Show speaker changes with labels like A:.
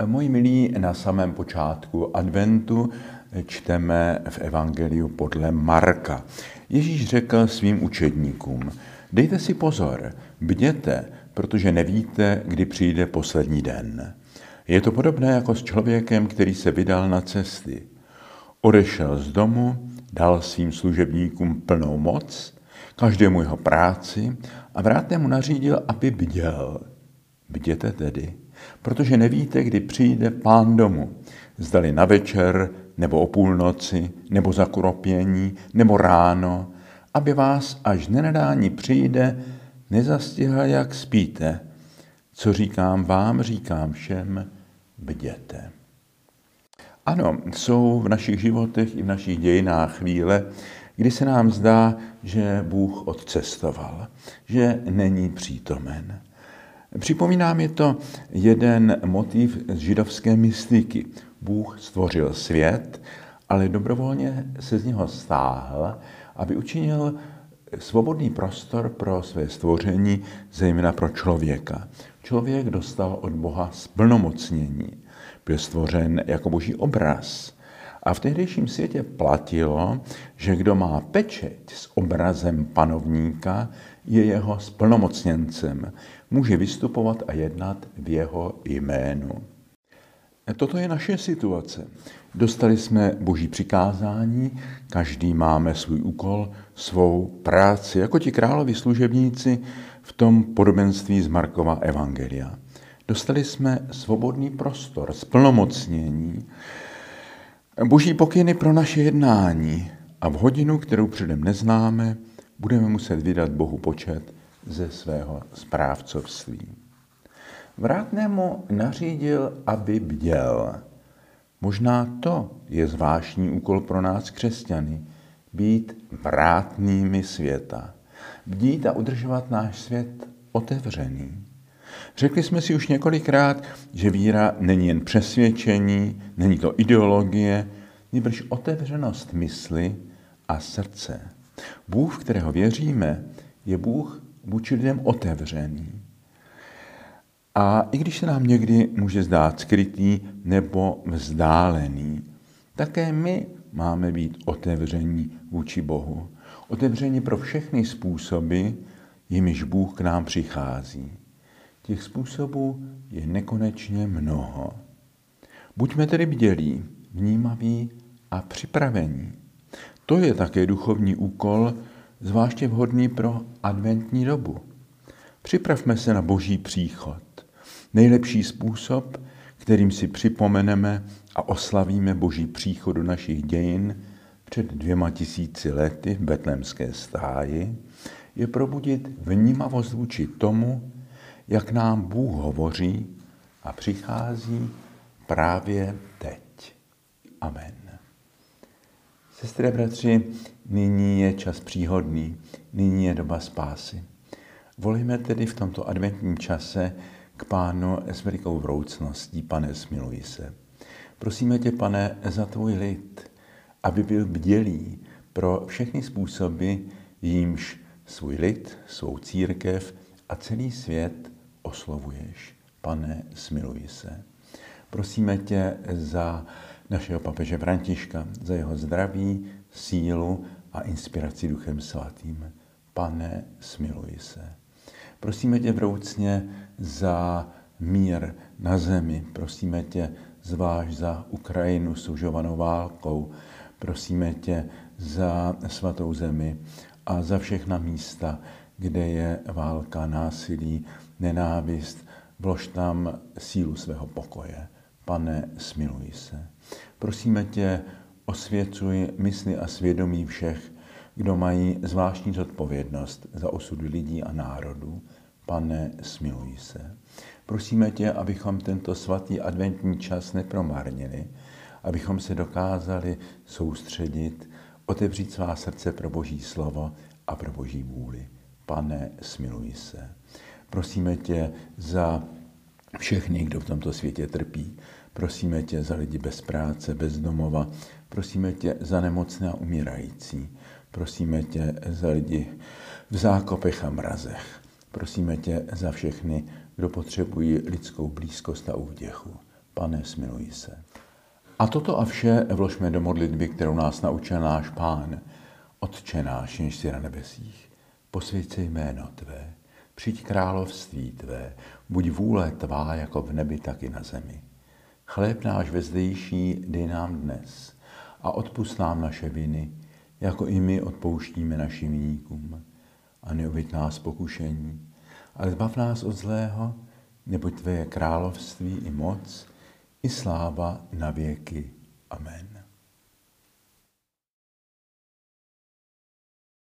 A: Moji milí, na samém počátku adventu čteme v Evangeliu podle Marka. Ježíš řekl svým učedníkům, dejte si pozor, bděte, protože nevíte, kdy přijde poslední den. Je to podobné jako s člověkem, který se vydal na cesty. Odešel z domu, dal svým služebníkům plnou moc, každému jeho práci a vrátně mu nařídil, aby bděl. Bděte tedy, protože nevíte, kdy přijde pán domu. Zdali na večer, nebo o půlnoci, nebo za kuropění, nebo ráno, aby vás, až nenadání přijde, nezastihl, jak spíte. Co říkám vám, říkám všem, bděte. Ano, jsou v našich životech i v našich dějinách chvíle, kdy se nám zdá, že Bůh odcestoval, že není přítomen. Připomíná mi to jeden motiv z židovské mystiky. Bůh stvořil svět, ale dobrovolně se z něho stáhl, aby učinil svobodný prostor pro své stvoření, zejména pro člověka. Člověk dostal od Boha splnomocnění. Byl stvořen jako boží obraz. A v tehdejším světě platilo, že kdo má pečeť s obrazem panovníka, je jeho splnomocněncem. Může vystupovat a jednat v jeho jménu. Toto je naše situace. Dostali jsme boží přikázání, každý máme svůj úkol, svou práci, jako ti královi služebníci v tom podobenství z Markova Evangelia. Dostali jsme svobodný prostor, splnomocnění, boží pokyny pro naše jednání a v hodinu, kterou předem neznáme, budeme muset vydat Bohu počet ze svého správcovství. Vrátnému nařídil, aby bděl. Možná to je zvláštní úkol pro nás křesťany, být vrátnými světa. Bdít a udržovat náš svět otevřený. Řekli jsme si už několikrát, že víra není jen přesvědčení, není to ideologie, nebož otevřenost mysli a srdce. Bůh, v kterého věříme, je Bůh vůči lidem otevřený. A i když se nám někdy může zdát skrytý nebo vzdálený, také my máme být otevření vůči Bohu. Otevření pro všechny způsoby, jimiž Bůh k nám přichází. Těch způsobů je nekonečně mnoho. Buďme tedy bdělí, vnímaví a připravení. To je také duchovní úkol, zvláště vhodný pro adventní dobu. Připravme se na boží příchod. Nejlepší způsob, kterým si připomeneme a oslavíme boží příchod do našich dějin před dvěma tisíci lety v betlemské stáji, je probudit vnímavost vůči tomu, jak nám Bůh hovoří a přichází právě teď. Amen. Sestry a bratři, nyní je čas příhodný, nyní je doba spásy. Volíme tedy v tomto adventním čase k pánu s velikou vroucností, pane, smiluj se. Prosíme tě, pane, za tvůj lid, aby byl bdělý pro všechny způsoby, jímž svůj lid, svou církev a celý svět oslovuješ. Pane, smiluj se. Prosíme tě za našeho papeže Františka, za jeho zdraví, sílu a inspiraci Duchem Svatým. Pane, smiluj se. Prosíme tě vroucně za mír na zemi. Prosíme tě zvlášť za Ukrajinu sužovanou válkou. Prosíme tě za svatou zemi a za všechna místa, kde je válka, násilí, nenávist. Vlož tam sílu svého pokoje. Pane, smiluj se. Prosíme tě, osvěcuj mysli a svědomí všech, kdo mají zvláštní zodpovědnost za osud lidí a národů. Pane, smiluj se. Prosíme tě, abychom tento svatý adventní čas nepromárnili, abychom se dokázali soustředit, otevřít svá srdce pro Boží slovo a pro Boží vůli. Pane, smiluj se. Prosíme tě za všechny, kdo v tomto světě trpí. Prosíme tě za lidi bez práce, bez domova. Prosíme tě za nemocné a umírající. Prosíme tě za lidi v zákopech a mrazech. Prosíme tě za všechny, kdo potřebují lidskou blízkost a úděchu. Pane, smiluj se. A toto a vše vložme do modlitby, kterou nás naučil náš Pán. Otče náš, jenž si na nebesích, posvěď se jméno Tvé, přijď království Tvé, buď vůle Tvá jako v nebi, tak i na zemi. Chléb náš vezdejší dej nám dnes a odpust nám naše viny, jako i my odpouštíme našim viníkům. A neuvěď nás pokušení, ale zbav nás od zlého, neboť Tvé království i moc, i sláva na věky. Amen.